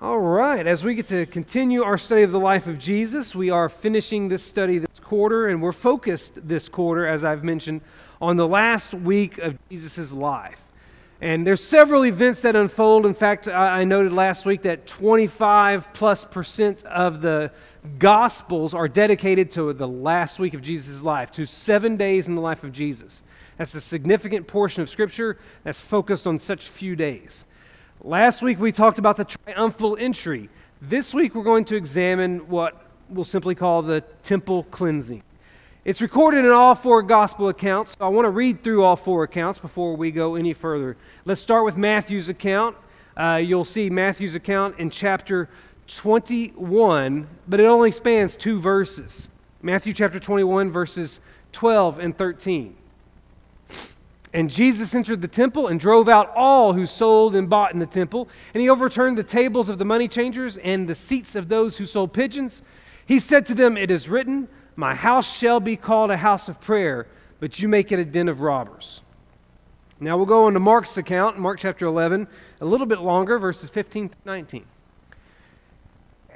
All right, as we get to continue our study of the life of Jesus, we are finishing this study this quarter, and we're focused this quarter, as I've mentioned, on the last week of Jesus' life. And there's several events that unfold. In fact, I, noted last week that 25 plus percent of the Gospels are dedicated to the last week of Jesus' life, to seven days in the life of Jesus. That's a significant portion of Scripture that's focused on such few days. Last week we talked about the triumphal entry. This week we're going to examine what we'll simply call the temple cleansing. It's recorded in all four gospel accounts. So I want to read through all four accounts before we go any further. Let's start with Matthew's account. Uh, you'll see Matthew's account in chapter 21, but it only spans two verses. Matthew chapter 21, verses 12 and 13. And Jesus entered the temple and drove out all who sold and bought in the temple. And he overturned the tables of the money changers and the seats of those who sold pigeons. He said to them, It is written, My house shall be called a house of prayer, but you make it a den of robbers. Now we'll go on to Mark's account, Mark chapter 11, a little bit longer, verses 15 to 19.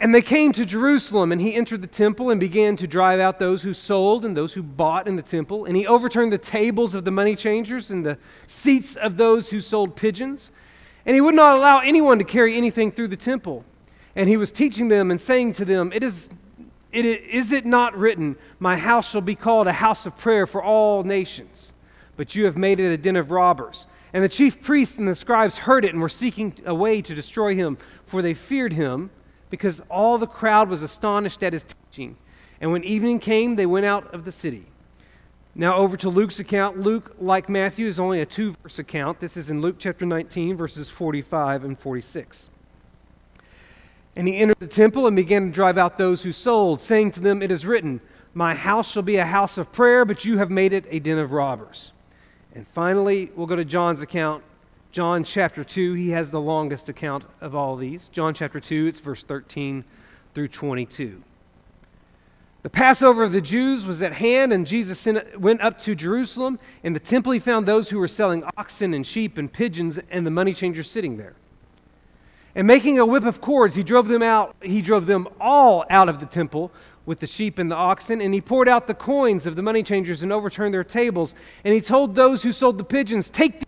And they came to Jerusalem, and he entered the temple and began to drive out those who sold and those who bought in the temple. And he overturned the tables of the money changers and the seats of those who sold pigeons. And he would not allow anyone to carry anything through the temple. And he was teaching them and saying to them, It is, it is it not written, My house shall be called a house of prayer for all nations? But you have made it a den of robbers. And the chief priests and the scribes heard it and were seeking a way to destroy him, for they feared him because all the crowd was astonished at his teaching. And when evening came, they went out of the city. Now, over to Luke's account. Luke, like Matthew, is only a two verse account. This is in Luke chapter 19, verses 45 and 46. And he entered the temple and began to drive out those who sold, saying to them, It is written, My house shall be a house of prayer, but you have made it a den of robbers. And finally, we'll go to John's account, John chapter 2, he has the longest account of all these. John chapter 2, it's verse 13 through 22. The Passover of the Jews was at hand, and Jesus went up to Jerusalem. In the temple, he found those who were selling oxen and sheep and pigeons, and the money changers sitting there. And making a whip of cords, he drove them out. He drove them all out of the temple with the sheep and the oxen, and he poured out the coins of the money changers and overturned their tables. And he told those who sold the pigeons, Take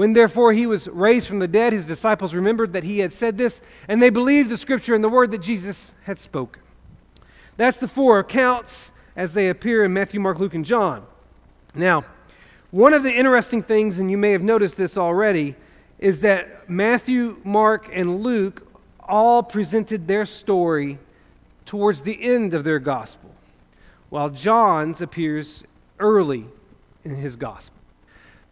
When therefore he was raised from the dead, his disciples remembered that he had said this, and they believed the scripture and the word that Jesus had spoken. That's the four accounts as they appear in Matthew, Mark, Luke, and John. Now, one of the interesting things, and you may have noticed this already, is that Matthew, Mark, and Luke all presented their story towards the end of their gospel while John's appears early in his gospel.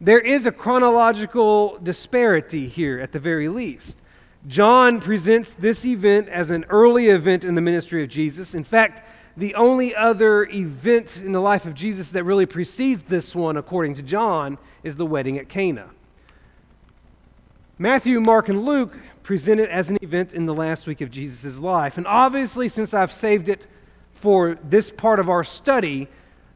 There is a chronological disparity here at the very least. John presents this event as an early event in the ministry of Jesus. In fact, the only other event in the life of Jesus that really precedes this one, according to John, is the wedding at Cana. Matthew, Mark, and Luke present it as an event in the last week of Jesus' life. And obviously, since I've saved it for this part of our study,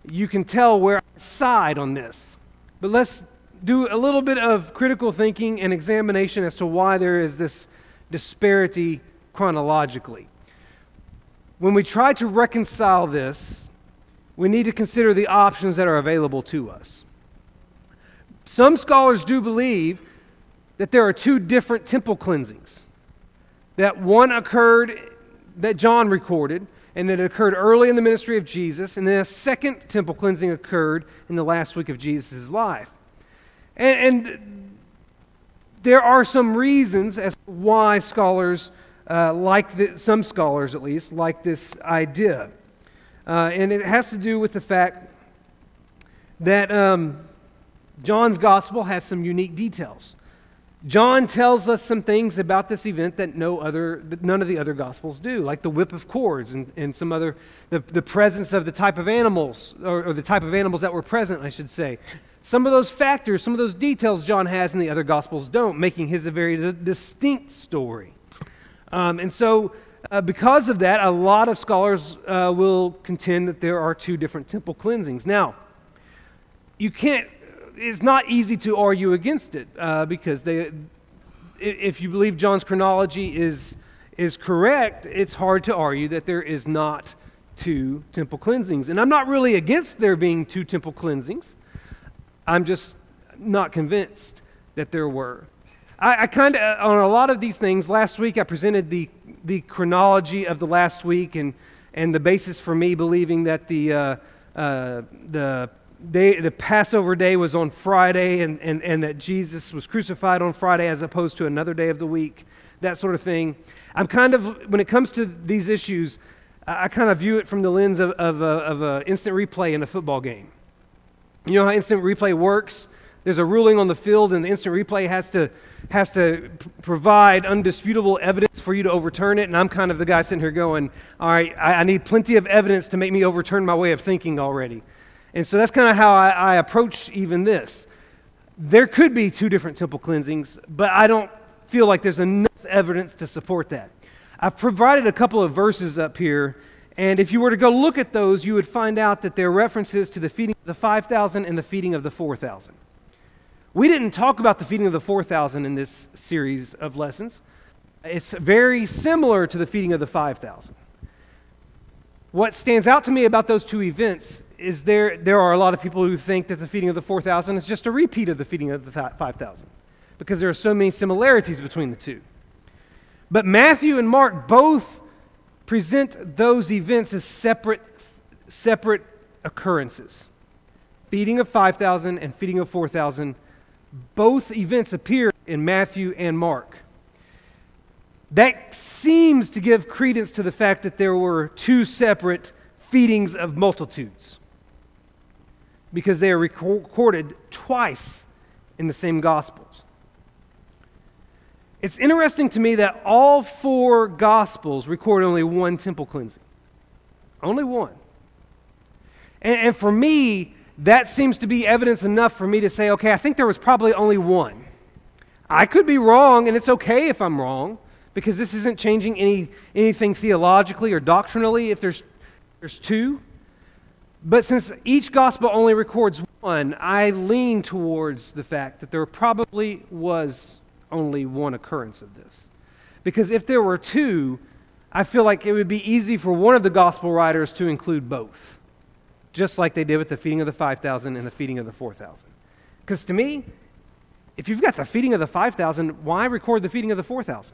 you can tell where I side on this. But let's do a little bit of critical thinking and examination as to why there is this disparity chronologically. When we try to reconcile this, we need to consider the options that are available to us. Some scholars do believe that there are two different temple cleansings. That one occurred that John recorded, and it occurred early in the ministry of Jesus, and then a second temple cleansing occurred in the last week of Jesus' life. And, and there are some reasons as why scholars uh, like the, some scholars at least like this idea, uh, and it has to do with the fact that um, John's gospel has some unique details. John tells us some things about this event that no other, that none of the other gospels do, like the whip of cords and, and some other, the, the presence of the type of animals, or, or the type of animals that were present, I should say. Some of those factors, some of those details John has and the other gospels don't, making his a very distinct story. Um, and so, uh, because of that, a lot of scholars uh, will contend that there are two different temple cleansings. Now, you can't it's not easy to argue against it uh, because they, if you believe John's chronology is, is correct, it's hard to argue that there is not two temple cleansings. And I'm not really against there being two temple cleansings. I'm just not convinced that there were. I, I kind of, on a lot of these things, last week I presented the, the chronology of the last week and, and the basis for me believing that the, uh, uh, the day, the Passover day was on Friday and, and, and that Jesus was crucified on Friday as opposed to another day of the week, that sort of thing. I'm kind of, when it comes to these issues, I kind of view it from the lens of, of, of a instant replay in a football game. You know how instant replay works? There's a ruling on the field, and the instant replay has to, has to p- provide undisputable evidence for you to overturn it. And I'm kind of the guy sitting here going, All right, I, I need plenty of evidence to make me overturn my way of thinking already. And so that's kind of how I, I approach even this. There could be two different temple cleansings, but I don't feel like there's enough evidence to support that. I've provided a couple of verses up here, and if you were to go look at those, you would find out that they're references to the feeding of the 5,000 and the feeding of the 4,000. We didn't talk about the feeding of the 4,000 in this series of lessons. It's very similar to the feeding of the 5,000. What stands out to me about those two events is there, there are a lot of people who think that the feeding of the 4,000 is just a repeat of the feeding of the 5,000 because there are so many similarities between the two. But Matthew and Mark both present those events as separate, separate occurrences. Feeding of 5,000 and feeding of 4,000, both events appear in Matthew and Mark. That seems to give credence to the fact that there were two separate feedings of multitudes because they are recorded twice in the same Gospels. It's interesting to me that all four Gospels record only one temple cleansing. Only one. And, and, for me, that seems to be evidence enough for me to say, okay, I think there was probably only one. I could be wrong, and it's okay if I'm wrong, because this isn't changing any, anything theologically or doctrinally if there's, there's two. But since each gospel only records one, I lean towards the fact that there probably was only one occurrence of this. Because if there were two, I feel like it would be easy for one of the gospel writers to include both, just like they did with the feeding of the 5,000 and the feeding of the 4,000. Because to me, if you've got the feeding of the 5,000, why record the feeding of the 4,000?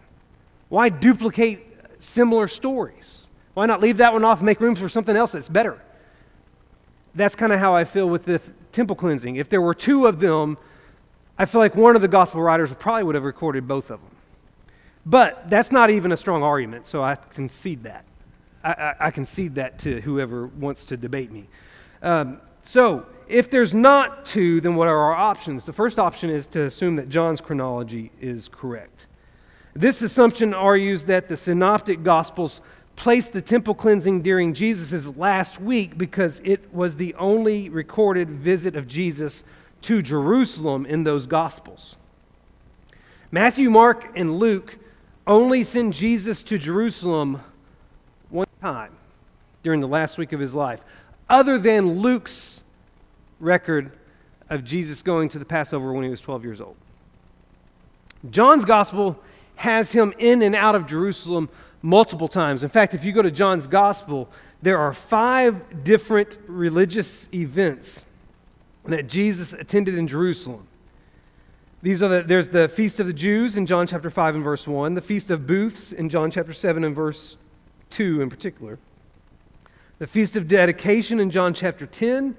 Why duplicate similar stories? Why not leave that one off and make room for something else that's better? that's kind of how I feel with the temple cleansing. If there were two of them, I feel like one of the gospel writers probably would have recorded both of them. But that's not even a strong argument, so I concede that. I, I, I concede that to whoever wants to debate me. Um, so, if there's not two, then what are our options? The first option is to assume that John's chronology is correct. This assumption argues that the synoptic gospels placed the temple cleansing during Jesus' last week because it was the only recorded visit of Jesus to Jerusalem in those Gospels. Matthew, Mark, and Luke only send Jesus to Jerusalem one time during the last week of his life, other than Luke's record of Jesus going to the Passover when he was 12 years old. John's Gospel has him in and out of Jerusalem multiple times. In fact, if you go to John's Gospel, there are five different religious events that Jesus attended in Jerusalem. These are the, there's the Feast of the Jews in John chapter 5 and verse 1, the Feast of Booths in John chapter 7 and verse 2 in particular, the Feast of Dedication in John chapter 10,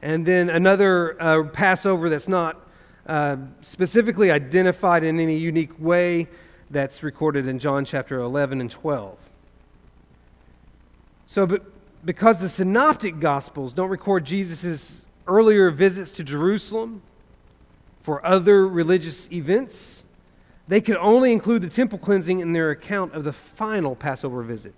and then another uh, Passover that's not uh, specifically identified in any unique way that's recorded in John chapter 11 and 12. So, but because the synoptic gospels don't record Jesus' earlier visits to Jerusalem for other religious events, they could only include the temple cleansing in their account of the final Passover visit.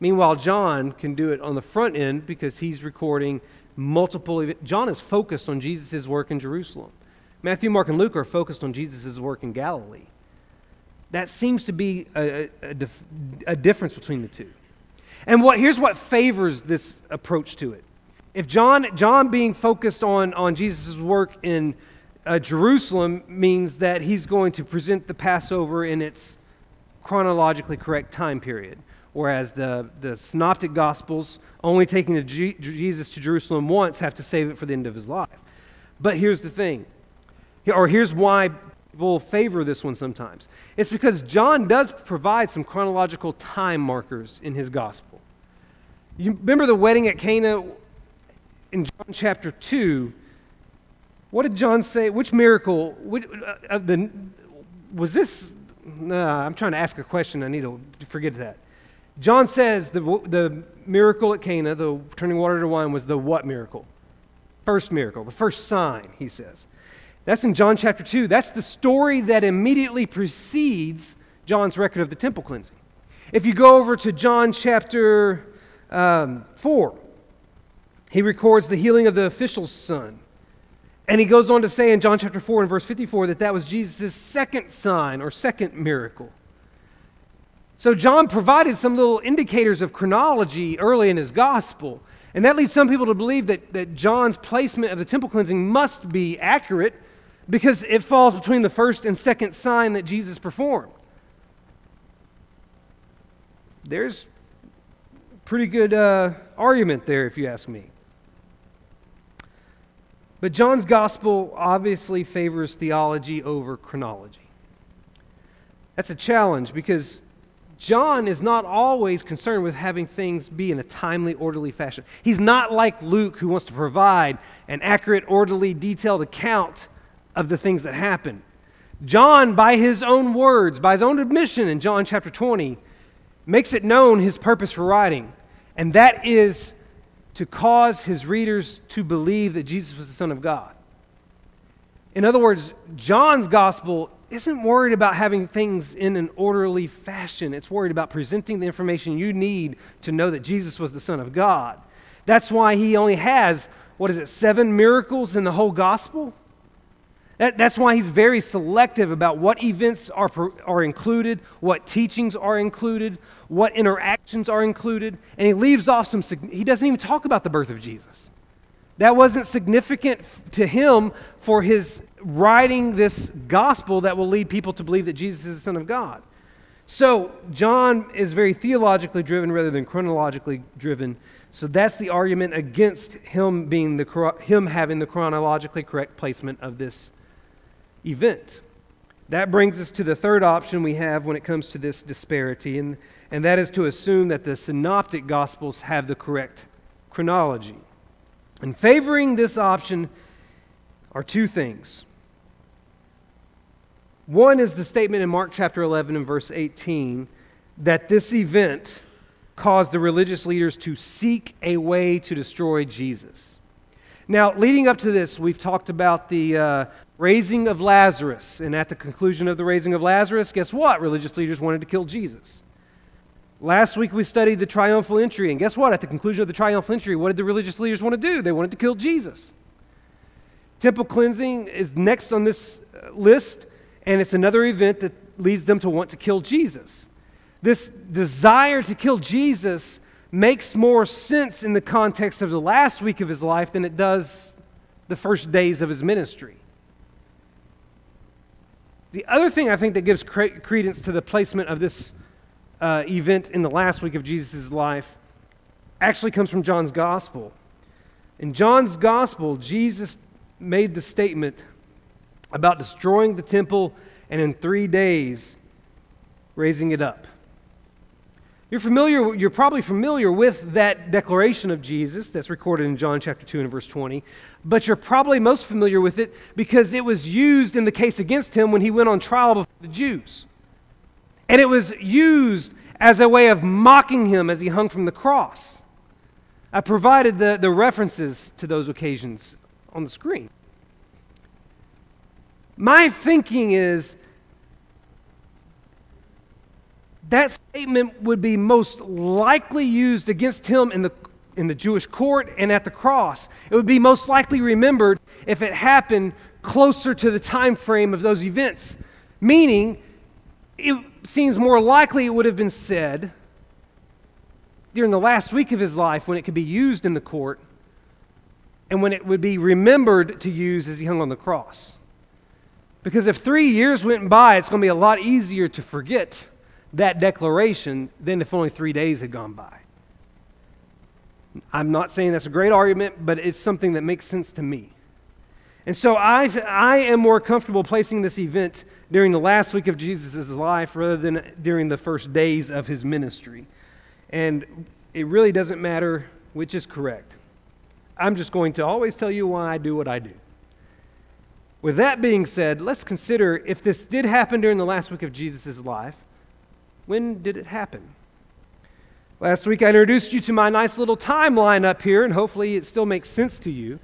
Meanwhile, John can do it on the front end because he's recording multiple. events. John is focused on Jesus' work in Jerusalem. Matthew, Mark, and Luke are focused on Jesus' work in Galilee. That seems to be a, a, a difference between the two. And what, here's what favors this approach to it. If John, John being focused on, on Jesus' work in uh, Jerusalem means that he's going to present the Passover in its chronologically correct time period, whereas the, the Synoptic Gospels, only taking G- Jesus to Jerusalem once, have to save it for the end of his life. But here's the thing, or here's why people favor this one sometimes. It's because John does provide some chronological time markers in his Gospel. You remember the wedding at Cana in John chapter 2? What did John say? Which miracle? Which, uh, the, was this? I'm trying to ask a question. I need to forget that. John says the, the miracle at Cana, the turning water to wine, was the what miracle? First miracle, the first sign, he says. That's in John chapter 2. That's the story that immediately precedes John's record of the temple cleansing. If you go over to John chapter um, 4, he records the healing of the official's son. And he goes on to say in John chapter 4 and verse 54 that that was Jesus' second sign or second miracle. So John provided some little indicators of chronology early in his gospel. And that leads some people to believe that, that John's placement of the temple cleansing must be accurate because it falls between the first and second sign that Jesus performed. There's pretty good uh, argument there, if you ask me. But John's gospel obviously favors theology over chronology. That's a challenge because John is not always concerned with having things be in a timely, orderly fashion. He's not like Luke, who wants to provide an accurate, orderly, detailed account of the things that happen. John, by his own words, by his own admission in John chapter 20, makes it known his purpose for writing, and that is to cause his readers to believe that Jesus was the Son of God. In other words, John's gospel isn't worried about having things in an orderly fashion. It's worried about presenting the information you need to know that Jesus was the Son of God. That's why he only has, what is it, seven miracles in the whole gospel? That, that's why he's very selective about what events are, are included, what teachings are included, what interactions are included, and he leaves off some, he doesn't even talk about the birth of Jesus. That wasn't significant to him for his writing this gospel that will lead people to believe that Jesus is the Son of God. So, John is very theologically driven rather than chronologically driven. So that's the argument against him being the him having the chronologically correct placement of this event. That brings us to the third option we have when it comes to this disparity, and, and that is to assume that the synoptic gospels have the correct chronology. And favoring this option are two things. One is the statement in Mark chapter 11 and verse 18 that this event caused the religious leaders to seek a way to destroy Jesus. Now, leading up to this, we've talked about the, uh, raising of Lazarus. And at the conclusion of the raising of Lazarus, guess what? Religious leaders wanted to kill Jesus. Last week we studied the triumphal entry, and guess what? At the conclusion of the triumphal entry, what did the religious leaders want to do? They wanted to kill Jesus. Temple cleansing is next on this uh, list, and it's another event that leads them to want to kill Jesus. This desire to kill Jesus makes more sense in the context of the last week of his life than it does the first days of his ministry. The other thing I think that gives cre- credence to the placement of this uh, event in the last week of Jesus' life actually comes from John's gospel. In John's gospel, Jesus made the statement about destroying the temple and in three days raising it up. You're familiar, you're probably familiar with that declaration of Jesus that's recorded in John chapter 2 and verse 20, but you're probably most familiar with it because it was used in the case against him when he went on trial before the Jews. And it was used as a way of mocking him as he hung from the cross. I provided the, the references to those occasions on the screen. My thinking is that statement would be most likely used against him in the, in the Jewish court and at the cross. It would be most likely remembered if it happened closer to the time frame of those events, meaning it seems more likely it would have been said during the last week of his life when it could be used in the court and when it would be remembered to use as he hung on the cross. Because if three years went by, it's going to be a lot easier to forget that declaration than if only three days had gone by. I'm not saying that's a great argument, but it's something that makes sense to me. And so I, I am more comfortable placing this event during the last week of Jesus' life rather than during the first days of his ministry. And it really doesn't matter which is correct. I'm just going to always tell you why I do what I do. With that being said, let's consider if this did happen during the last week of Jesus' life, when did it happen? Last week I introduced you to my nice little timeline up here, and hopefully it still makes sense to you.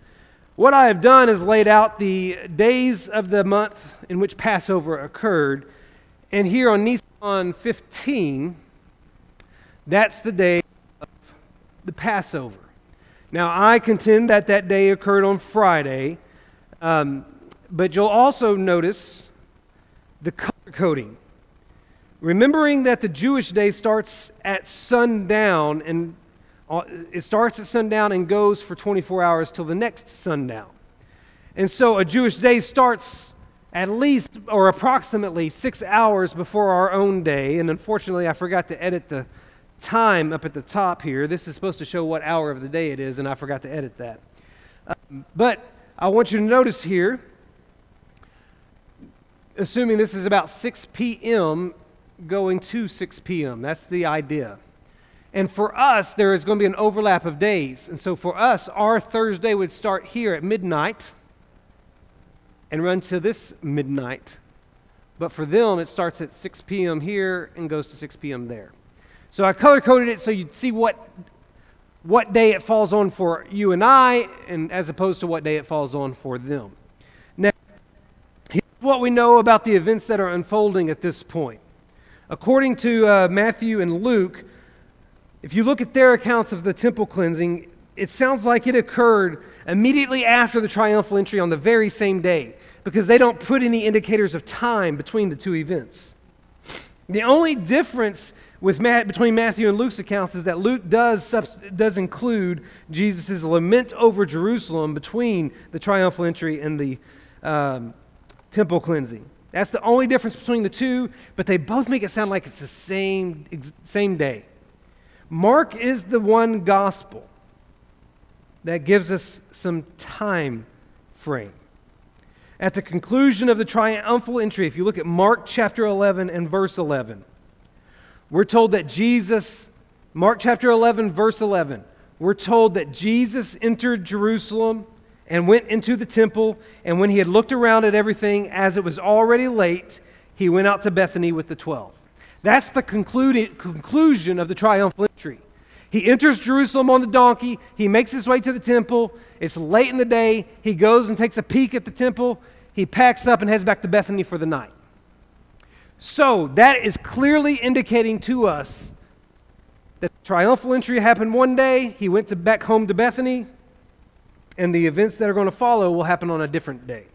What I have done is laid out the days of the month in which Passover occurred. And here on Nisan 15, that's the day of the Passover. Now, I contend that that day occurred on Friday, um, but you'll also notice the color coding. Remembering that the Jewish day starts at sundown and uh, it starts at sundown and goes for 24 hours till the next sundown. And so a Jewish day starts at least or approximately six hours before our own day. And unfortunately, I forgot to edit the time up at the top here. This is supposed to show what hour of the day it is, and I forgot to edit that. Um, but I want you to notice here, assuming this is about 6 p.m., going to 6 p.m. That's the idea. And for us, there is going to be an overlap of days. And so for us, our Thursday would start here at midnight and run to this midnight. But for them, it starts at 6 p.m. here and goes to 6 p.m. there. So I color coded it so you'd see what, what day it falls on for you and I, and as opposed to what day it falls on for them. Now, here's what we know about the events that are unfolding at this point. According to uh, Matthew and Luke, if you look at their accounts of the temple cleansing, it sounds like it occurred immediately after the triumphal entry on the very same day because they don't put any indicators of time between the two events. The only difference with Matt, between Matthew and Luke's accounts is that Luke does, does include Jesus' lament over Jerusalem between the triumphal entry and the um, temple cleansing. That's the only difference between the two, but they both make it sound like it's the same, same day. Mark is the one gospel that gives us some time frame. At the conclusion of the triumphal entry, if you look at Mark chapter 11 and verse 11, we're told that Jesus, Mark chapter 11, verse 11, we're told that Jesus entered Jerusalem and went into the temple, and when he had looked around at everything, as it was already late, he went out to Bethany with the twelve. That's the concluded, conclusion of the triumphal entry. He enters Jerusalem on the donkey. He makes his way to the temple. It's late in the day. He goes and takes a peek at the temple. He packs up and heads back to Bethany for the night. So that is clearly indicating to us that the triumphal entry happened one day. He went to back home to Bethany, and the events that are going to follow will happen on a different day.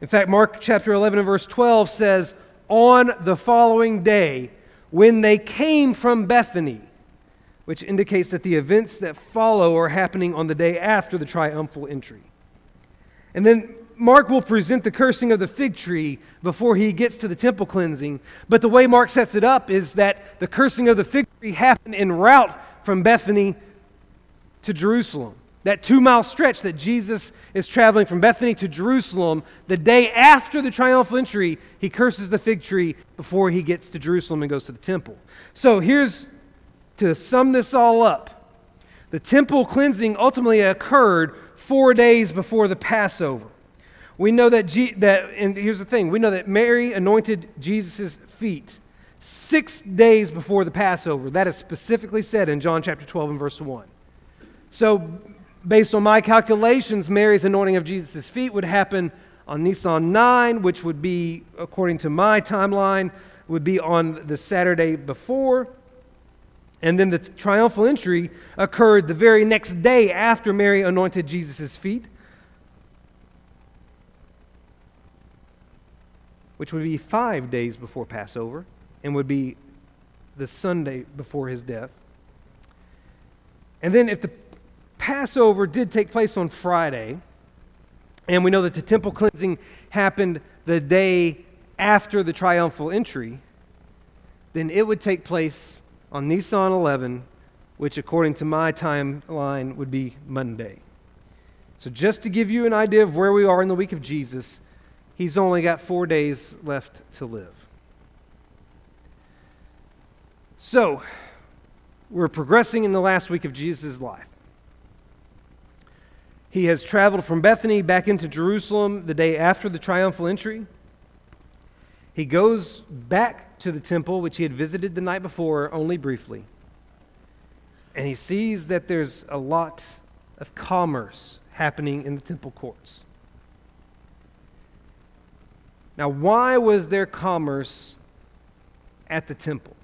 In fact, Mark chapter 11 and verse 12 says, on the following day when they came from Bethany, which indicates that the events that follow are happening on the day after the triumphal entry. And then Mark will present the cursing of the fig tree before he gets to the temple cleansing. But the way Mark sets it up is that the cursing of the fig tree happened en route from Bethany to Jerusalem. That two mile stretch that Jesus is traveling from Bethany to Jerusalem, the day after the triumphal entry, he curses the fig tree before he gets to Jerusalem and goes to the temple. So here's to sum this all up the temple cleansing ultimately occurred four days before the Passover. We know that, G- that and here's the thing we know that Mary anointed Jesus' feet six days before the Passover. That is specifically said in John chapter 12 and verse 1. So based on my calculations, Mary's anointing of Jesus' feet would happen on Nisan 9, which would be, according to my timeline, would be on the Saturday before. And then the triumphal entry occurred the very next day after Mary anointed Jesus' feet, which would be five days before Passover and would be the Sunday before his death. And then, if the Passover did take place on Friday, and we know that the temple cleansing happened the day after the triumphal entry, then it would take place on Nisan 11, which, according to my timeline, would be Monday. So, just to give you an idea of where we are in the week of Jesus, he's only got four days left to live. So, we're progressing in the last week of Jesus' life. He has traveled from Bethany back into Jerusalem the day after the triumphal entry. He goes back to the temple, which he had visited the night before only briefly. And he sees that there's a lot of commerce happening in the temple courts. Now, why was there commerce at the temple?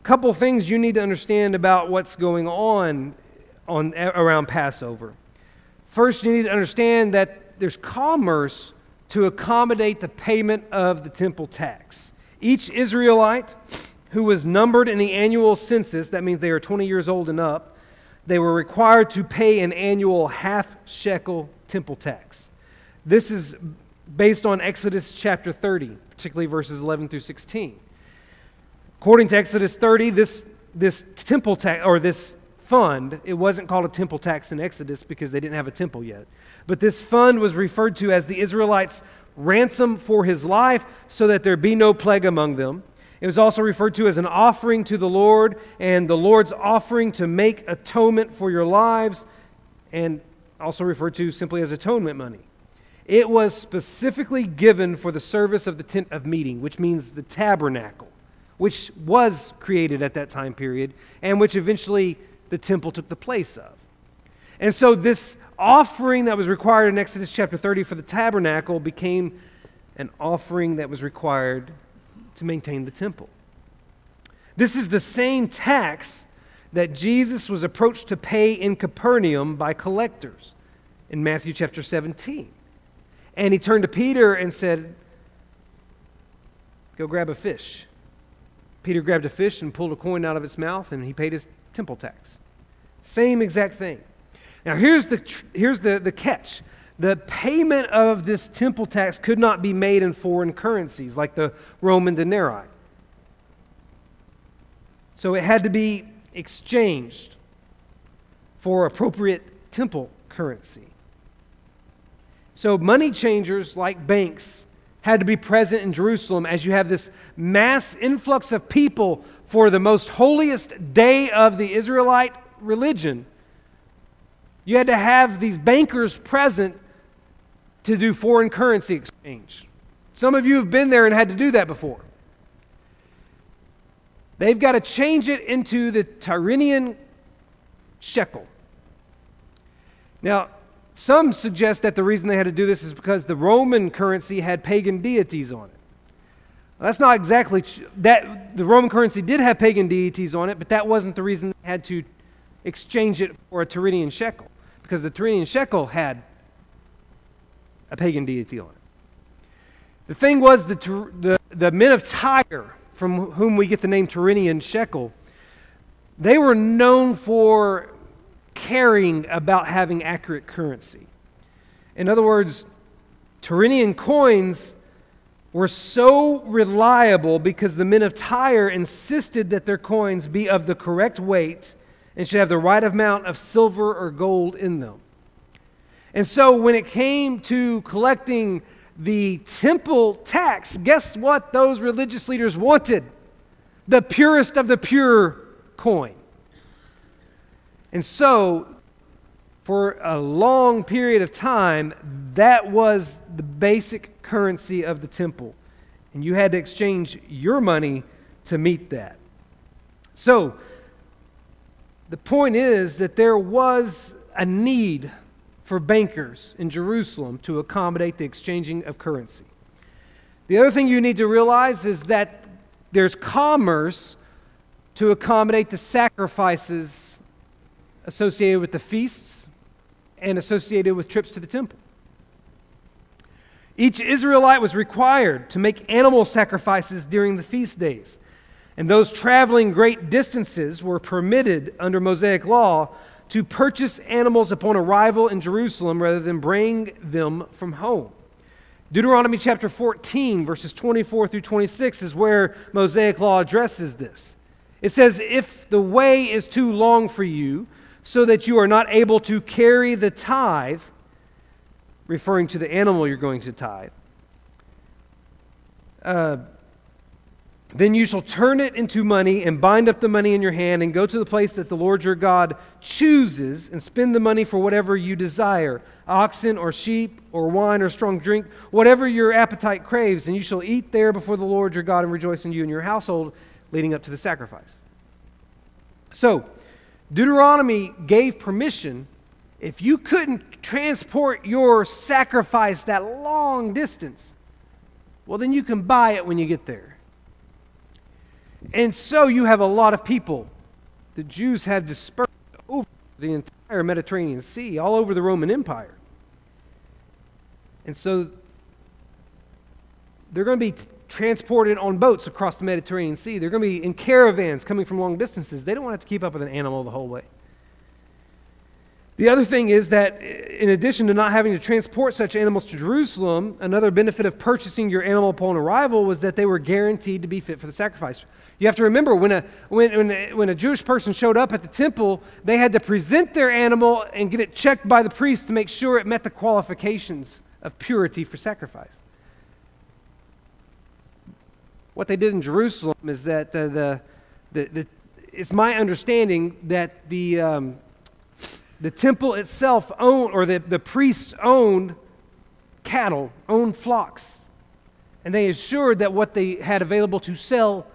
A couple things you need to understand about what's going on, on around Passover. First, you need to understand that there's commerce to accommodate the payment of the temple tax. Each Israelite who was numbered in the annual census, that means they are 20 years old and up, they were required to pay an annual half shekel temple tax. This is based on Exodus chapter 30, particularly verses 11 through 16. According to Exodus 30, this, this temple tax, or this fund, it wasn't called a temple tax in Exodus because they didn't have a temple yet. But this fund was referred to as the Israelites' ransom for his life so that there be no plague among them. It was also referred to as an offering to the Lord and the Lord's offering to make atonement for your lives, and also referred to simply as atonement money. It was specifically given for the service of the tent of meeting, which means the tabernacle which was created at that time period and which eventually the temple took the place of. And so this offering that was required in Exodus chapter 30 for the tabernacle became an offering that was required to maintain the temple. This is the same tax that Jesus was approached to pay in Capernaum by collectors in Matthew chapter 17. And he turned to Peter and said, Go grab a fish. Peter grabbed a fish and pulled a coin out of its mouth, and he paid his temple tax. Same exact thing. Now, here's the, here's the, the catch the payment of this temple tax could not be made in foreign currencies like the Roman denarii. So it had to be exchanged for appropriate temple currency. So money changers like banks had to be present in Jerusalem as you have this mass influx of people for the most holiest day of the Israelite religion. You had to have these bankers present to do foreign currency exchange. Some of you have been there and had to do that before. They've got to change it into the Tyrian shekel. Now, some suggest that the reason they had to do this is because the Roman currency had pagan deities on it. Well, that's not exactly that the Roman currency did have pagan deities on it, but that wasn't the reason they had to exchange it for a Tyrian shekel, because the Tyrian shekel had a pagan deity on it. The thing was, the, the, the men of Tyre, from whom we get the name Tyrian shekel, they were known for caring about having accurate currency. In other words, Tyrian coins were so reliable because the men of Tyre insisted that their coins be of the correct weight and should have the right amount of silver or gold in them. And so when it came to collecting the temple tax, guess what those religious leaders wanted? The purest of the pure coin. And so, for a long period of time, that was the basic currency of the temple. And you had to exchange your money to meet that. So, the point is that there was a need for bankers in Jerusalem to accommodate the exchanging of currency. The other thing you need to realize is that there's commerce to accommodate the sacrifices associated with the feasts and associated with trips to the temple. Each Israelite was required to make animal sacrifices during the feast days. And those traveling great distances were permitted under Mosaic law to purchase animals upon arrival in Jerusalem rather than bring them from home. Deuteronomy chapter 14, verses 24 through 26 is where Mosaic law addresses this. It says, If the way is too long for you, so that you are not able to carry the tithe, referring to the animal you're going to tithe, uh, then you shall turn it into money and bind up the money in your hand and go to the place that the Lord your God chooses and spend the money for whatever you desire oxen or sheep or wine or strong drink, whatever your appetite craves, and you shall eat there before the Lord your God and rejoice in you and your household leading up to the sacrifice. So, Deuteronomy gave permission if you couldn't transport your sacrifice that long distance, well, then you can buy it when you get there. And so you have a lot of people. The Jews have dispersed over the entire Mediterranean Sea, all over the Roman Empire. And so they're going to be transported on boats across the Mediterranean Sea. They're going to be in caravans coming from long distances. They don't want to, to keep up with an animal the whole way. The other thing is that, in addition to not having to transport such animals to Jerusalem, another benefit of purchasing your animal upon arrival was that they were guaranteed to be fit for the sacrifice. You have to remember when a, when, when, a, when a Jewish person showed up at the temple, they had to present their animal and get it checked by the priest to make sure it met the qualifications of purity for sacrifice. What they did in Jerusalem is that uh, the, the, the, it's my understanding that the, um, the temple itself owned, or the, the priests owned cattle, owned flocks. And they assured that what they had available to sell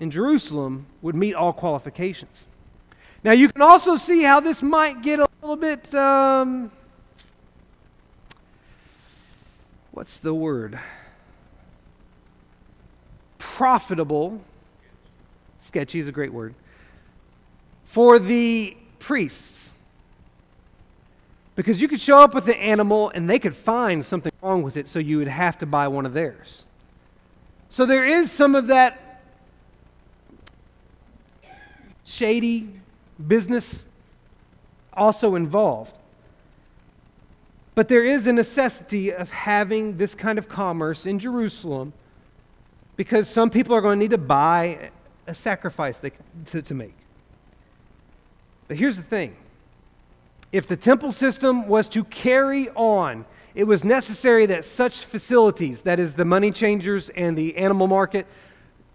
in Jerusalem would meet all qualifications. Now, you can also see how this might get a little bit, um, what's the word? Profitable. Sketchy is a great word. For the priests. Because you could show up with the animal and they could find something wrong with it, so you would have to buy one of theirs. So there is some of that shady business also involved. But there is a necessity of having this kind of commerce in Jerusalem because some people are going to need to buy a sacrifice to make. But here's the thing if the temple system was to carry on, it was necessary that such facilities, that is, the money changers and the animal market,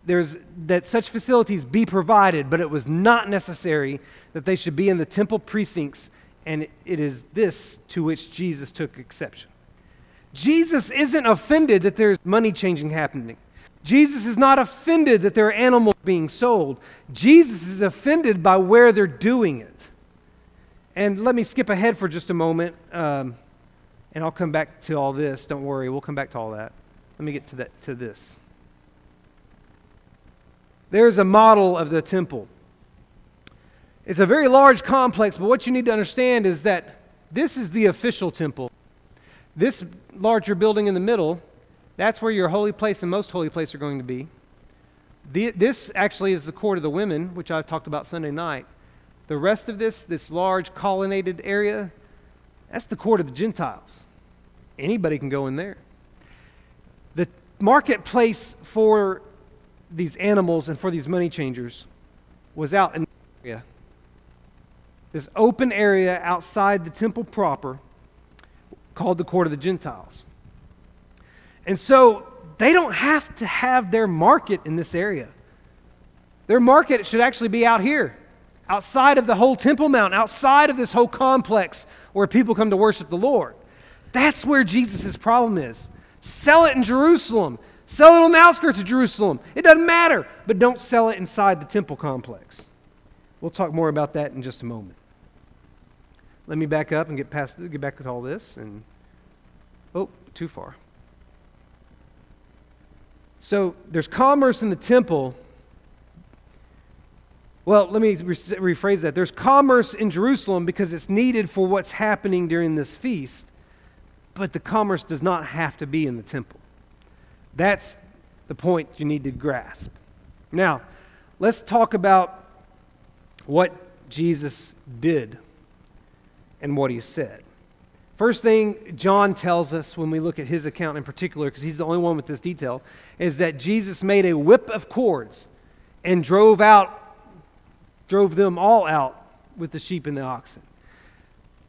there's, that such facilities be provided, but it was not necessary that they should be in the temple precincts, and it is this to which Jesus took exception. Jesus isn't offended that there's money changing happening. Jesus is not offended that there are animals being sold. Jesus is offended by where they're doing it. And let me skip ahead for just a moment, um, and I'll come back to all this. Don't worry, we'll come back to all that. Let me get to, that, to this. There's a model of the temple. It's a very large complex, but what you need to understand is that this is the official temple. This larger building in the middle, that's where your holy place and most holy place are going to be. The, this actually is the court of the women, which I talked about Sunday night. The rest of this, this large colonnaded area, that's the court of the Gentiles. Anybody can go in there. The marketplace for these animals and for these money changers was out in the area. This open area outside the temple proper called the court of the Gentiles. And so they don't have to have their market in this area. Their market should actually be out here outside of the whole Temple Mount, outside of this whole complex where people come to worship the Lord. That's where Jesus' problem is. Sell it in Jerusalem. Sell it on the outskirts of Jerusalem. It doesn't matter, but don't sell it inside the temple complex. We'll talk more about that in just a moment. Let me back up and get past get back to all this and oh, too far. So there's commerce in the temple. Well, let me re- rephrase that. There's commerce in Jerusalem because it's needed for what's happening during this feast, but the commerce does not have to be in the temple. That's the point you need to grasp. Now, let's talk about what Jesus did and what he said. First thing John tells us when we look at his account in particular, because he's the only one with this detail, is that Jesus made a whip of cords and drove out, drove them all out with the sheep and the oxen.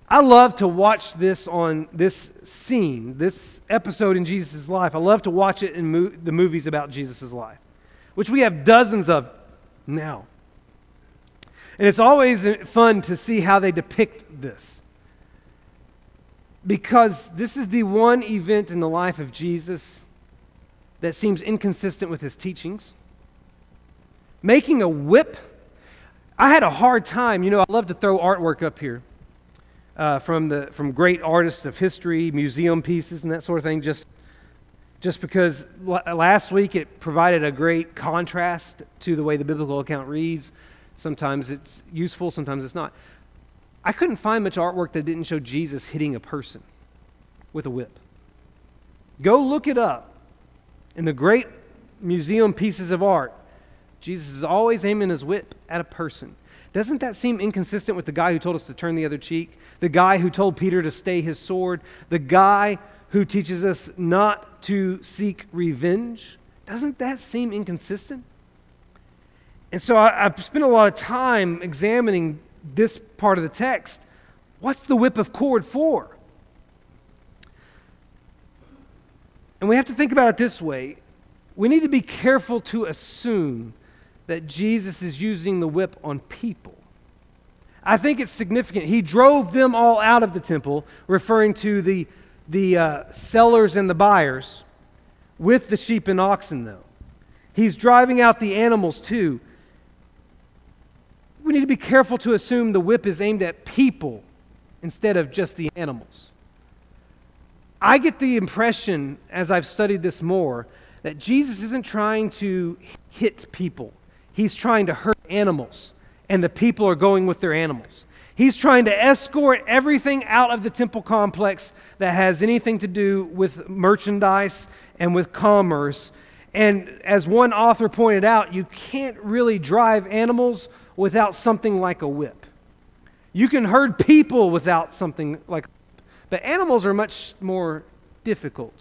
I love to watch this on this scene, this episode in Jesus' life. I love to watch it in mo- the movies about Jesus' life, which we have dozens of now. And it's always fun to see how they depict this. Because this is the one event in the life of Jesus that seems inconsistent with his teachings. Making a whip, I had a hard time. You know, I love to throw artwork up here uh, from, the, from great artists of history, museum pieces, and that sort of thing, just, just because last week it provided a great contrast to the way the biblical account reads. Sometimes it's useful, sometimes it's not. I couldn't find much artwork that didn't show Jesus hitting a person with a whip. Go look it up. In the great museum pieces of art, Jesus is always aiming his whip at a person. Doesn't that seem inconsistent with the guy who told us to turn the other cheek? The guy who told Peter to stay his sword? The guy who teaches us not to seek revenge? Doesn't that seem inconsistent? And so I, have spent a lot of time examining this part of the text. What's the whip of cord for? And we have to think about it this way we need to be careful to assume that Jesus is using the whip on people. I think it's significant. He drove them all out of the temple, referring to the, the uh, sellers and the buyers, with the sheep and oxen, though. He's driving out the animals, too. We need to be careful to assume the whip is aimed at people instead of just the animals. I get the impression, as I've studied this more, that Jesus isn't trying to hit people he's trying to hurt animals, and the people are going with their animals. He's trying to escort everything out of the temple complex that has anything to do with merchandise and with commerce. And as one author pointed out, you can't really drive animals without something like a whip. You can herd people without something like but animals are much more difficult.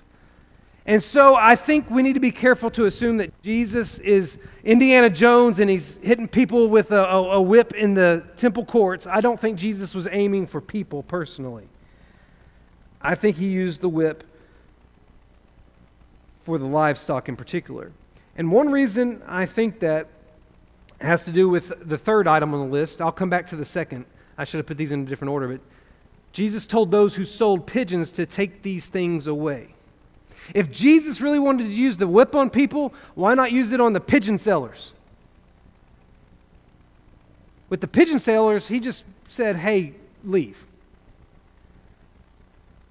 And so I think we need to be careful to assume that Jesus is Indiana Jones and he's hitting people with a, a, a, whip in the temple courts. I don't think Jesus was aiming for people personally. I think he used the whip for the livestock in particular. And one reason I think that has to do with the third item on the list. I'll come back to the second. I should have put these in a different order, but Jesus told those who sold pigeons to take these things away. If Jesus really wanted to use the whip on people, why not use it on the pigeon sellers? With the pigeon sellers, he just said, hey, leave.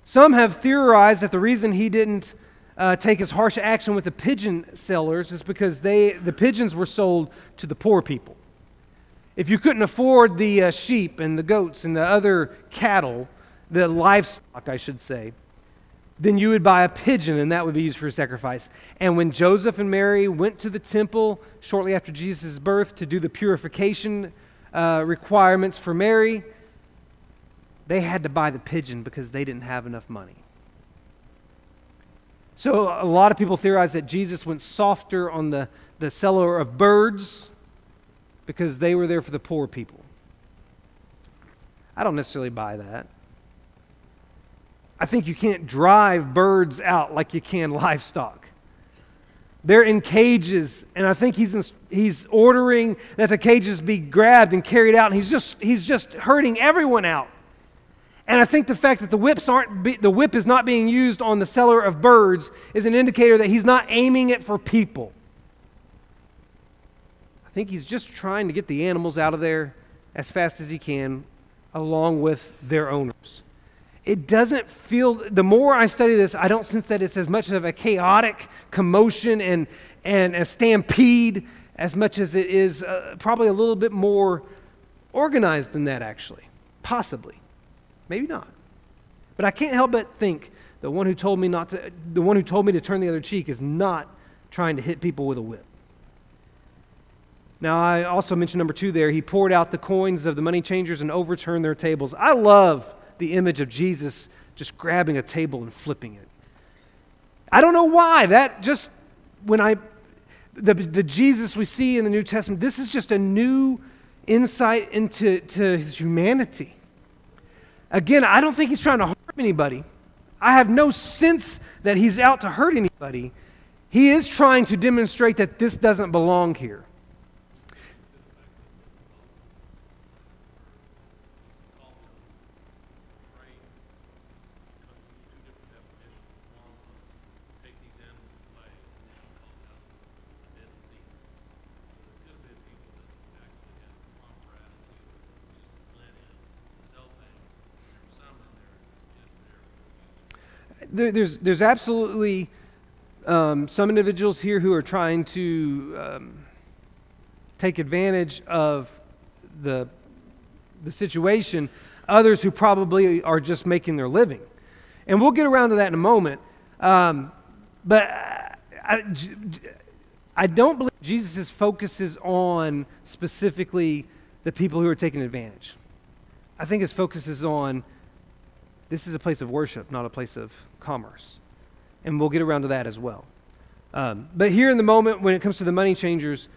Some have theorized that the reason he didn't uh, take as harsh action with the pigeon sellers is because they, the pigeons were sold to the poor people. If you couldn't afford the uh, sheep and the goats and the other cattle, the livestock, I should say, then you would buy a pigeon and that would be used for a sacrifice. And when Joseph and Mary went to the temple shortly after Jesus' birth to do the purification uh, requirements for Mary, they had to buy the pigeon because they didn't have enough money. So a lot of people theorize that Jesus went softer on the, the seller of birds because they were there for the poor people. I don't necessarily buy that. I think you can't drive birds out like you can livestock. They're in cages, and I think he's, in, he's ordering that the cages be grabbed and carried out, and he's just, he's just herding everyone out. And I think the fact that the whips aren't be, the whip is not being used on the seller of birds is an indicator that he's not aiming it for people. I think he's just trying to get the animals out of there as fast as he can, along with their owners. It doesn't feel, the more I study this, I don't sense that it's as much of a chaotic commotion and, and a stampede as much as it is uh, probably a little bit more organized than that, actually. Possibly. Maybe not. But I can't help but think the one who told me not to, the one who told me to turn the other cheek is not trying to hit people with a whip. Now, I also mentioned number two there. He poured out the coins of the money changers and overturned their tables. I love the image of Jesus just grabbing a table and flipping it. I don't know why. That just, when I, the, the Jesus we see in the New Testament, this is just a new insight into to his humanity. Again, I don't think he's trying to harm anybody. I have no sense that he's out to hurt anybody. He is trying to demonstrate that this doesn't belong here. There, there's, there's absolutely um, some individuals here who are trying to um, take advantage of the, the situation, others who probably are just making their living. And we'll get around to that in a moment. Um, but I, I don't believe Jesus' focuses on specifically the people who are taking advantage. I think his focus is on this is a place of worship, not a place of commerce. And we'll get around to that as well. Um, but here in the moment, when it comes to the money changers,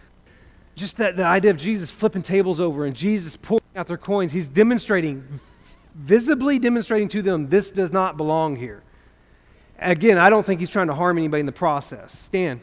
just that the idea of Jesus flipping tables over and Jesus pouring out their coins, he's demonstrating, visibly demonstrating to them, this does not belong here. Again, I don't think he's trying to harm anybody in the process. Stan.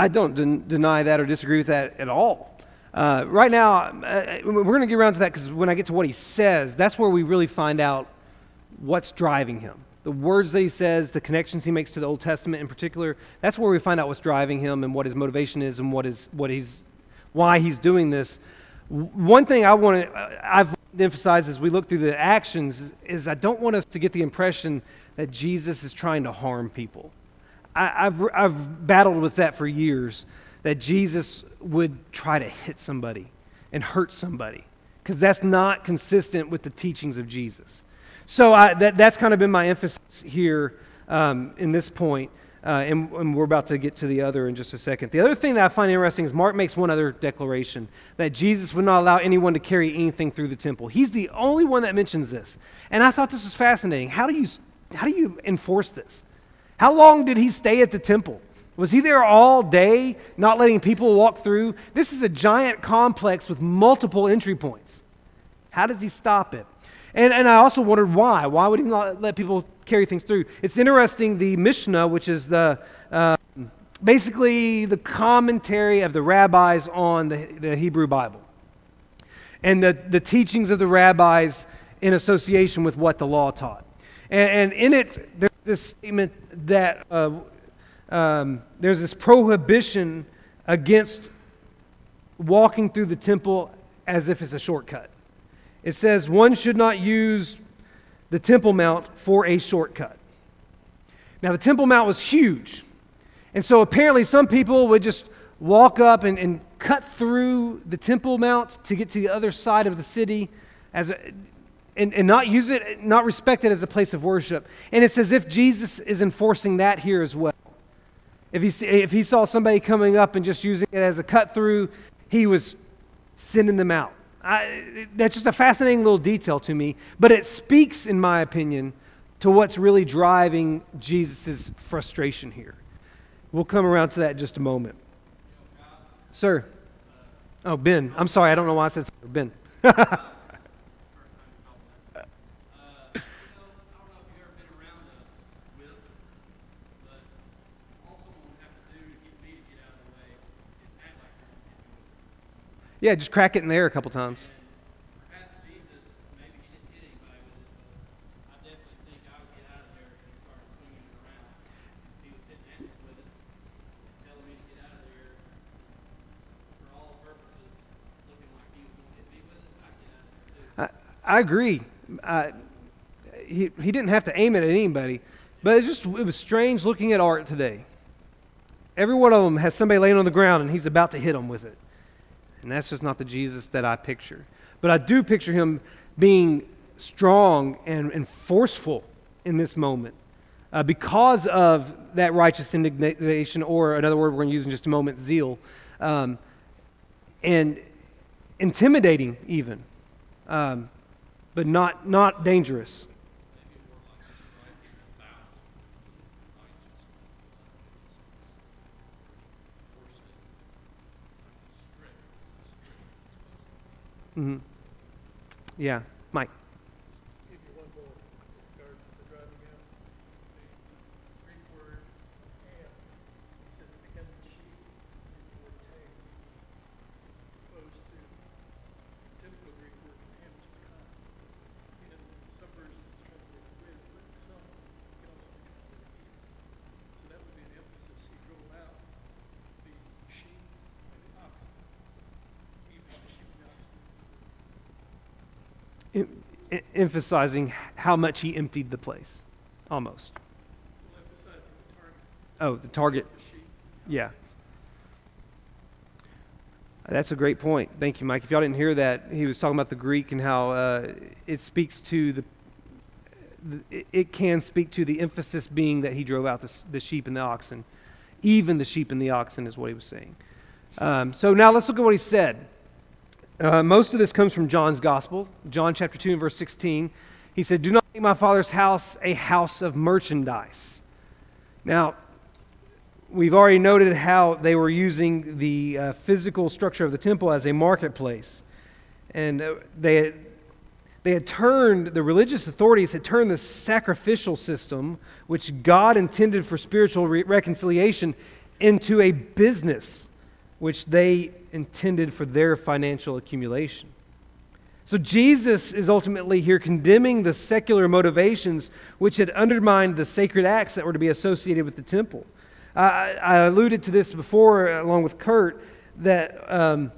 I don't den- deny that or disagree with that at all. Uh, right now, uh, we're going to get around to that because when I get to what he says, that's where we really find out what's driving him. The words that he says, the connections he makes to the Old Testament in particular, that's where we find out what's driving him and what his motivation is and what is, what he's, why he's doing this. One thing I want to, uh, I've emphasized as we look through the actions is I don't want us to get the impression that Jesus is trying to harm people. I, have I've battled with that for years that Jesus would try to hit somebody and hurt somebody because that's not consistent with the teachings of Jesus. So I, that, that's kind of been my emphasis here um, in this point, uh, and, and, we're about to get to the other in just a second. The other thing that I find interesting is Mark makes one other declaration that Jesus would not allow anyone to carry anything through the temple. He's the only one that mentions this. And I thought this was fascinating. How do you, how do you enforce this? How long did he stay at the temple? Was he there all day, not letting people walk through? This is a giant complex with multiple entry points. How does he stop it? And, and I also wondered why. Why would he not let people carry things through. It's interesting, the Mishnah, which is the uh, basically the commentary of the rabbis on the, the Hebrew Bible and the, the teachings of the rabbis in association with what the law taught. And, and in it, there's this statement that uh, um, there's this prohibition against walking through the temple as if it's a shortcut. It says one should not use the Temple Mount for a shortcut. Now, the Temple Mount was huge. And so apparently, some people would just walk up and, and cut through the Temple Mount to get to the other side of the city as a, and, and not use it, not respect it as a place of worship. And it's as if Jesus is enforcing that here as well. If he, if he saw somebody coming up and just using it as a cut through, he was sending them out. I, that's just a fascinating little detail to me, but it speaks, in my opinion, to what's really driving Jesus' frustration here. We'll come around to that in just a moment. Sir. Oh, Ben. I'm sorry. I don't know why I said sir. Ben. Yeah, just crack it in there a couple times. I agree. Uh, he, he didn't have to aim it at anybody, but it's just it was strange looking at art today. Every one of them has somebody laying on the ground and he's about to hit them with it. And that's just not the Jesus that I picture. But I do picture him being strong and, and forceful in this moment uh, because of that righteous indignation, or another word we're going to use in just a moment, zeal, um, and intimidating even, um, but not, not dangerous. Mm-hmm. Yeah, emphasizing how much he emptied the place, almost. Oh, the target. Yeah. That's a great point. Thank you, Mike. If y'all didn't hear that, he was talking about the Greek and how uh, it speaks to the, it can speak to the emphasis being that he drove out the, the sheep and the oxen. Even the sheep and the oxen is what he was saying. Um, so now let's look at what he said. Uh, most of this comes from John's Gospel, John chapter 2 and verse 16. He said, Do not make my father's house a house of merchandise. Now, we've already noted how they were using the uh, physical structure of the temple as a marketplace. And uh, they, had, they had turned, the religious authorities had turned the sacrificial system, which God intended for spiritual re- reconciliation, into a business, which they intended for their financial accumulation. So Jesus is ultimately here condemning the secular motivations which had undermined the sacred acts that were to be associated with the temple. I, I alluded to this before, along with Kurt, that um,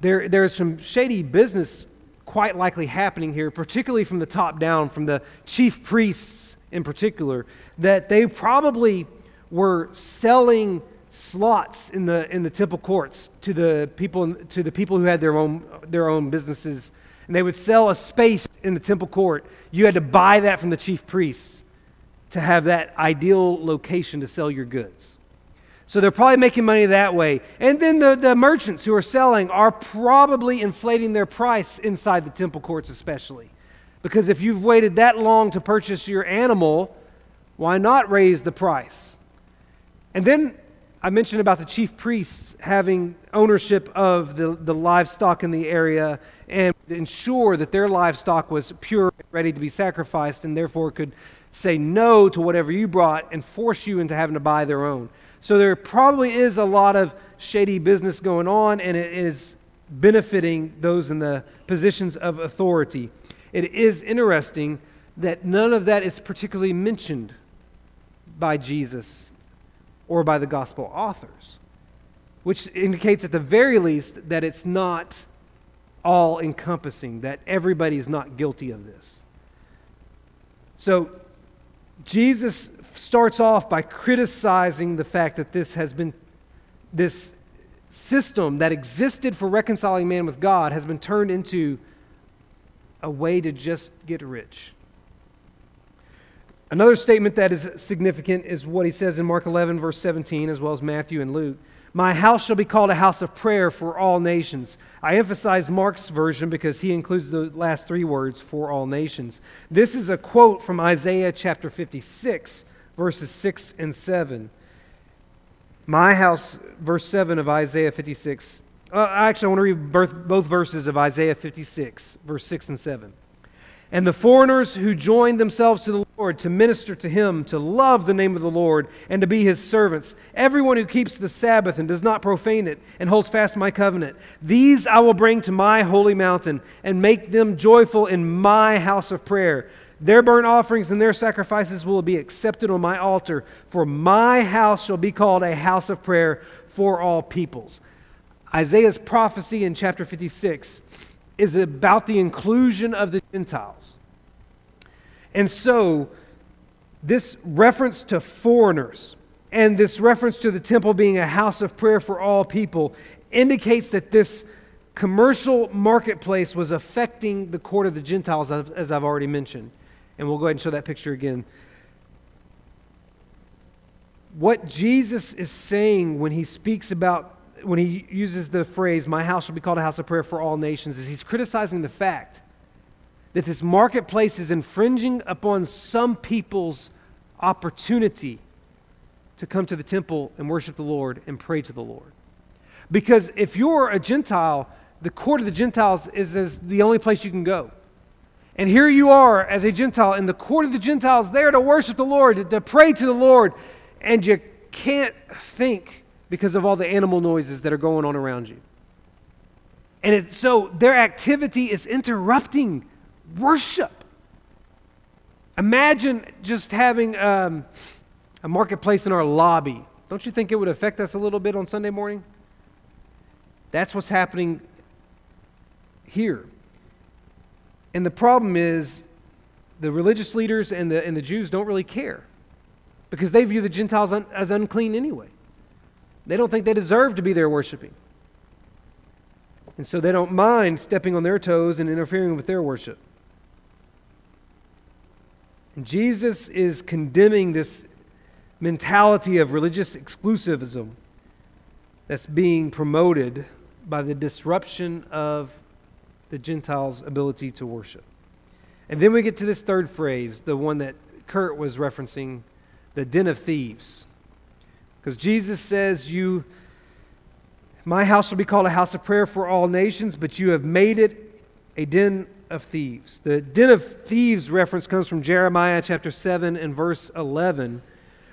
there, there is some shady business quite likely happening here, particularly from the top down, from the chief priests in particular, that they probably were selling slots in the, in the temple courts to the people, to the people who had their own, their own businesses. And they would sell a space in the temple court. You had to buy that from the chief priests to have that ideal location to sell your goods. So they're probably making money that way. And then the, the merchants who are selling are probably inflating their price inside the temple courts, especially. Because if you've waited that long to purchase your animal, why not raise the price? And then I mentioned about the chief priests having ownership of the, the livestock in the area and ensure that their livestock was pure and ready to be sacrificed and therefore could say no to whatever you brought and force you into having to buy their own. So there probably is a lot of shady business going on, and it is benefiting those in the positions of authority. It is interesting that none of that is particularly mentioned by Jesus or by the gospel authors, which indicates at the very least that it's not all encompassing, that everybody is not guilty of this. So, Jesus starts off by criticizing the fact that this has been, this system that existed for reconciling man with God has been turned into a way to just get rich. Another statement that is significant is what he says in Mark 11, verse 17, as well as Matthew and Luke. My house shall be called a house of prayer for all nations. I emphasize Mark's version because he includes the last three words, for all nations. This is a quote from Isaiah chapter 56, verses 6 and 7. My house, verse 7 of Isaiah 56. Uh, actually, I want to read both, both verses of Isaiah 56, verse 6 and 7. And the foreigners who joined themselves to the Lord to minister to him, to love the name of the Lord, and to be his servants, everyone who keeps the Sabbath and does not profane it, and holds fast my covenant, these I will bring to my holy mountain, and make them joyful in my house of prayer. Their burnt offerings and their sacrifices will be accepted on my altar, for my house shall be called a house of prayer for all peoples. Isaiah's prophecy in chapter 56 is about the inclusion of the Gentiles. And so, this reference to foreigners and this reference to the temple being a house of prayer for all people indicates that this commercial marketplace was affecting the court of the Gentiles, as I've already mentioned. And we'll go ahead and show that picture again. What Jesus is saying when he speaks about when he uses the phrase, My house shall be called a house of prayer for all nations, is he's criticizing the fact that this marketplace is infringing upon some people's opportunity to come to the temple and worship the Lord and pray to the Lord. Because if you're a Gentile, the court of the Gentiles is, is the only place you can go. And here you are as a Gentile in the court of the Gentiles there to worship the Lord, to, pray to the Lord, and you can't think because of all the animal noises that are going on around you. And so their activity is interrupting worship. Imagine just having um, a marketplace in our lobby. Don't you think it would affect us a little bit on Sunday morning? That's what's happening here. And the problem is the religious leaders and the, and the Jews don't really care because they view the Gentiles un, as unclean anyway. They don't think they deserve to be there worshiping. And so they don't mind stepping on their toes and interfering with their worship. Jesus is condemning this mentality of religious exclusivism that's being promoted by the disruption of the Gentiles' ability to worship. And then we get to this third phrase, the one that Kurt was referencing, the den of thieves. Because Jesus says, You my house shall be called a house of prayer for all nations, but you have made it a den of thieves. The den of thieves reference comes from Jeremiah chapter 7 and verse 11,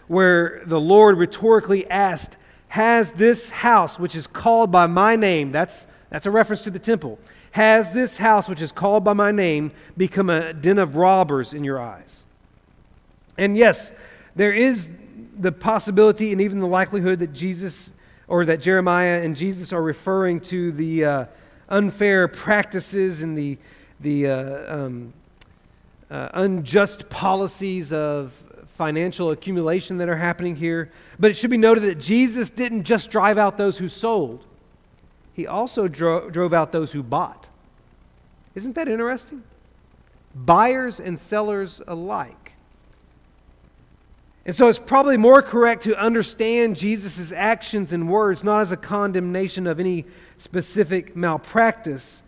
where the Lord rhetorically asked, Has this house, which is called by my name, that's, that's a reference to the temple, has this house, which is called by my name, become a den of robbers in your eyes? And yes, there is the possibility and even the likelihood that Jesus or that Jeremiah and Jesus are referring to the uh, unfair practices and the, the uh, um, uh, unjust policies of financial accumulation that are happening here. But it should be noted that Jesus didn't just drive out those who sold, he also dro- drove out those who bought. Isn't that interesting? Buyers and sellers alike. And so it's probably more correct to understand Jesus' actions and words not as a condemnation of any specific malpractice,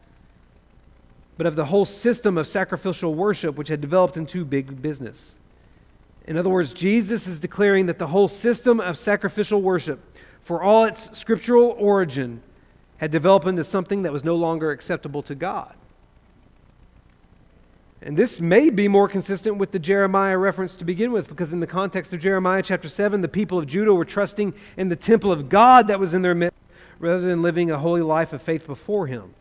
but of the whole system of sacrificial worship which had developed into big business. In other words, Jesus is declaring that the whole system of sacrificial worship, for all its scriptural origin, had developed into something that was no longer acceptable to God. And this may be more consistent with the Jeremiah reference to begin with, because in the context of Jeremiah chapter 7, the people of Judah were trusting in the temple of God that was in their midst rather than living a holy life of faith before Him.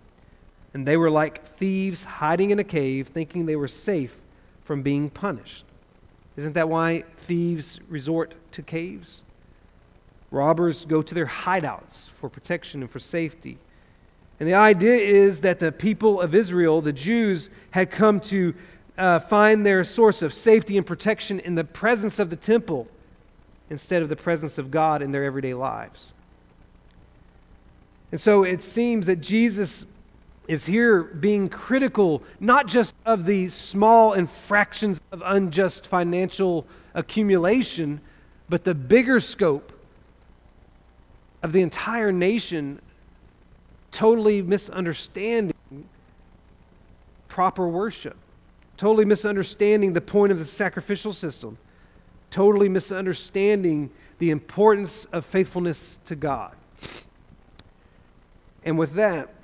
And they were like thieves hiding in a cave, thinking they were safe from being punished. Isn't that why thieves resort to caves? Robbers go to their hideouts for protection and for safety. And the idea is that the people of Israel, the Jews, had come to uh, find their source of safety and protection in the presence of the temple instead of the presence of God in their everyday lives. And so it seems that Jesus is here being critical not just of the small infractions of unjust financial accumulation, but the bigger scope of the entire nation totally misunderstanding proper worship, totally misunderstanding the point of the sacrificial system, totally misunderstanding the importance of faithfulness to God. And with that,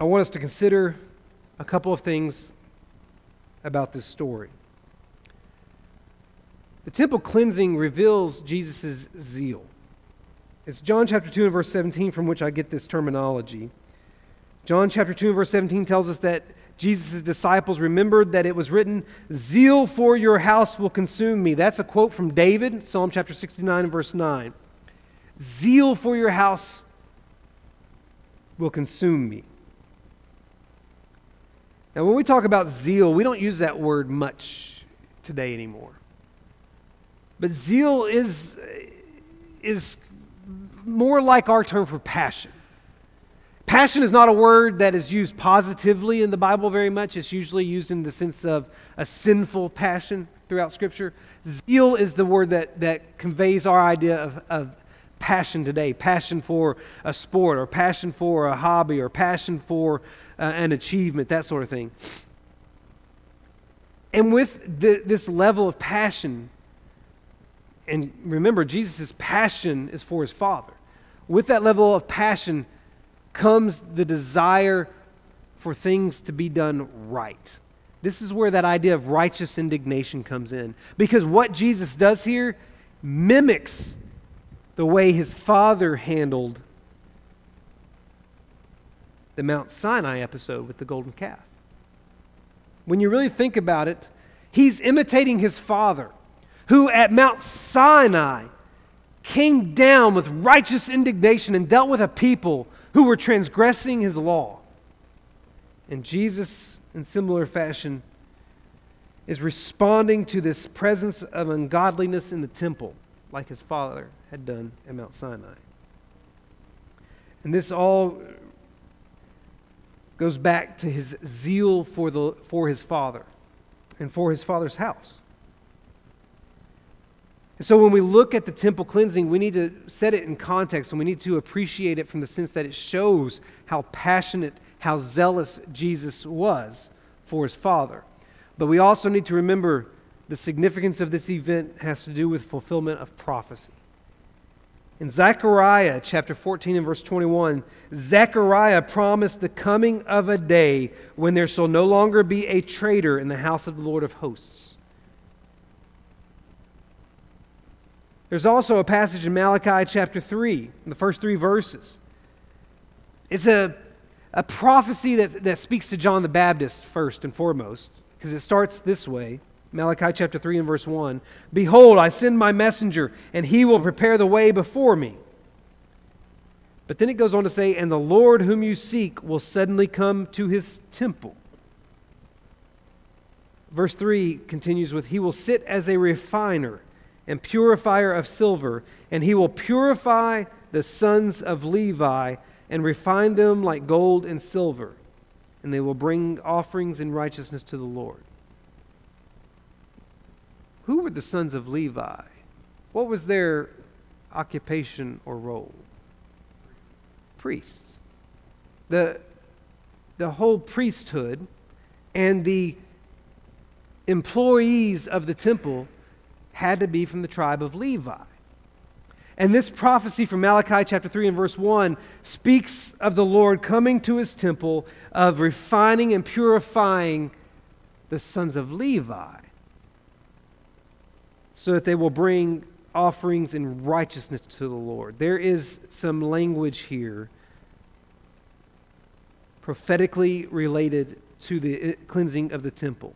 I want us to consider a couple of things about this story. The temple cleansing reveals Jesus' zeal. It's John chapter 2 and verse 17 from which I get this terminology. John chapter 2 and verse 17 tells us that Jesus' disciples remembered that it was written, Zeal for your house will consume me. That's a quote from David, Psalm chapter 69 and verse 9. Zeal for your house will consume me. Now, when we talk about zeal, we don't use that word much today anymore. But zeal is, is more like our term for passion. Passion is not a word that is used positively in the Bible very much. It's usually used in the sense of a sinful passion throughout Scripture. Zeal is the word that, that conveys our idea of, of passion today passion for a sport, or passion for a hobby, or passion for uh, an achievement, that sort of thing. And with the, this level of passion, and remember, Jesus' passion is for his Father. With that level of passion comes the desire for things to be done right. This is where that idea of righteous indignation comes in. Because what Jesus does here mimics the way his father handled the Mount Sinai episode with the golden calf. When you really think about it, he's imitating his father, who at Mount Sinai came down with righteous indignation and dealt with a people who were transgressing his law. And Jesus, in similar fashion, is responding to this presence of ungodliness in the temple, like his father had done at Mount Sinai. And this all goes back to his zeal for, the, for his father and for his father's house. And so when we look at the temple cleansing, we need to set it in context and we need to appreciate it from the sense that it shows how passionate, how zealous Jesus was for his father. But we also need to remember the significance of this event has to do with fulfillment of prophecy. In Zechariah chapter 14 and verse 21, Zechariah promised the coming of a day when there shall no longer be a traitor in the house of the Lord of hosts. There's also a passage in Malachi chapter 3, in the first three verses. It's a, a prophecy that, that speaks to John the Baptist first and foremost, because it starts this way Malachi chapter 3 and verse 1 Behold, I send my messenger, and he will prepare the way before me. But then it goes on to say, And the Lord whom you seek will suddenly come to his temple. Verse 3 continues with, He will sit as a refiner and purifier of silver, and he will purify the sons of Levi and refine them like gold and silver, and they will bring offerings in righteousness to the Lord. Who were the sons of Levi? What was their occupation or role? Priests. The, the whole priesthood and the employees of the temple had to be from the tribe of Levi. And this prophecy from Malachi chapter 3 and verse 1 speaks of the Lord coming to his temple, of refining and purifying the sons of Levi, so that they will bring offerings in righteousness to the Lord. There is some language here prophetically related to the cleansing of the temple.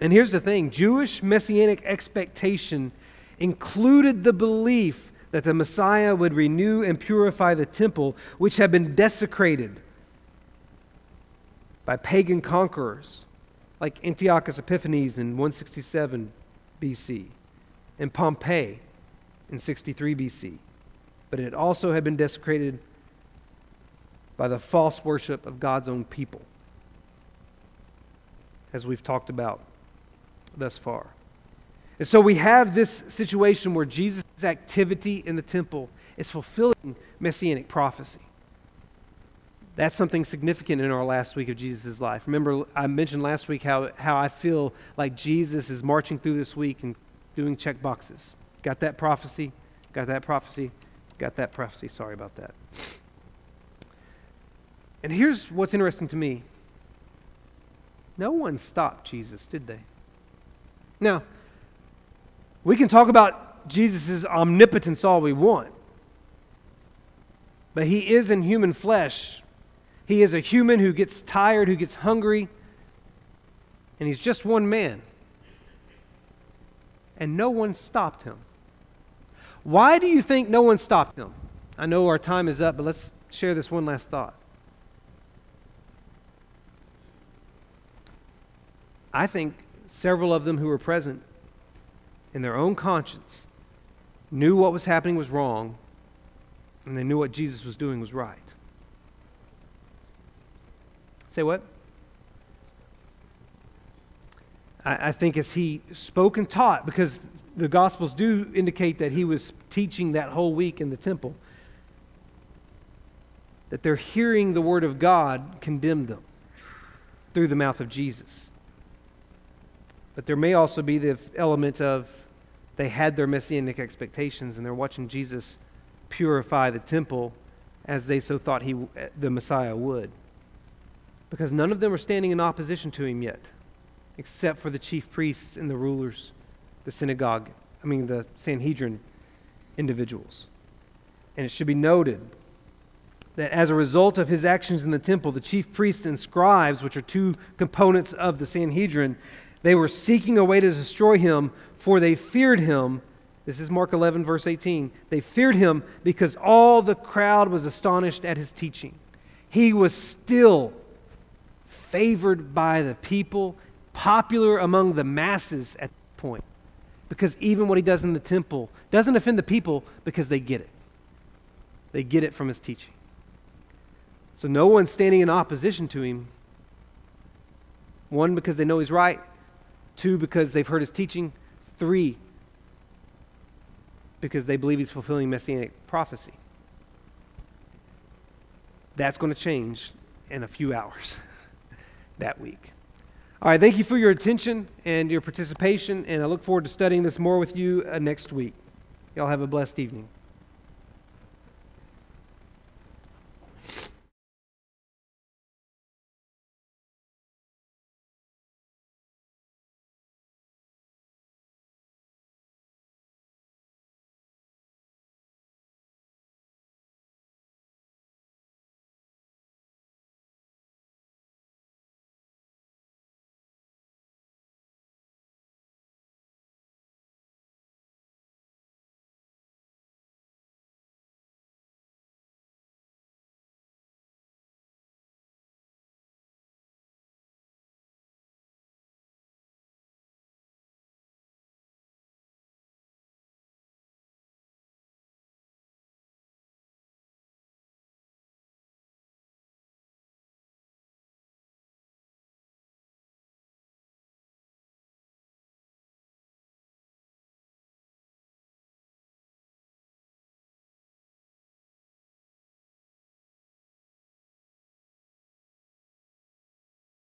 And here's the thing Jewish messianic expectation included the belief that the Messiah would renew and purify the temple, which had been desecrated by pagan conquerors like Antiochus Epiphanes in 167 BC and Pompey in 63 BC. But it also had been desecrated by the false worship of God's own people, as we've talked about thus far. And so we have this situation where Jesus' activity in the temple is fulfilling messianic prophecy. That's something significant in our last week of Jesus' life. Remember, I mentioned last week how, how I feel like Jesus is marching through this week and doing check boxes. Got that prophecy, got that prophecy, got that prophecy. Sorry about that. And here's what's interesting to me no one stopped Jesus, did they? Now, we can talk about Jesus' omnipotence all we want, but he is in human flesh. He is a human who gets tired, who gets hungry, and he's just one man. And no one stopped him. Why do you think no one stopped him? I know our time is up, but let's share this one last thought. I think several of them who were present in their own conscience knew what was happening was wrong, and they knew what Jesus was doing was right. Say what? I, I think as he spoke and taught, because the Gospels do indicate that he was teaching that whole week in the temple, that they're hearing the Word of God condemn them through the mouth of Jesus. But there may also be the element of they had their messianic expectations and they're watching Jesus purify the temple as they so thought he, the Messiah would. Because none of them are standing in opposition to him yet, except for the chief priests and the rulers, the synagogue, I mean, the Sanhedrin individuals. And it should be noted that as a result of his actions in the temple, the chief priests and scribes, which are two components of the Sanhedrin, they were seeking a way to destroy him, for they feared him. This is Mark 11, verse 18. They feared him because all the crowd was astonished at his teaching. He was still favored by the people, popular among the masses at that point. Because even what he does in the temple doesn't offend the people because they get it. They get it from his teaching. So no one's standing in opposition to him. One, because they know he's right, Two, because they've heard his teaching. Three, because they believe he's fulfilling messianic prophecy. That's going to change in a few hours that week. All right, thank you for your attention and your participation, and I look forward to studying this more with you uh, next week. Y'all have a blessed evening.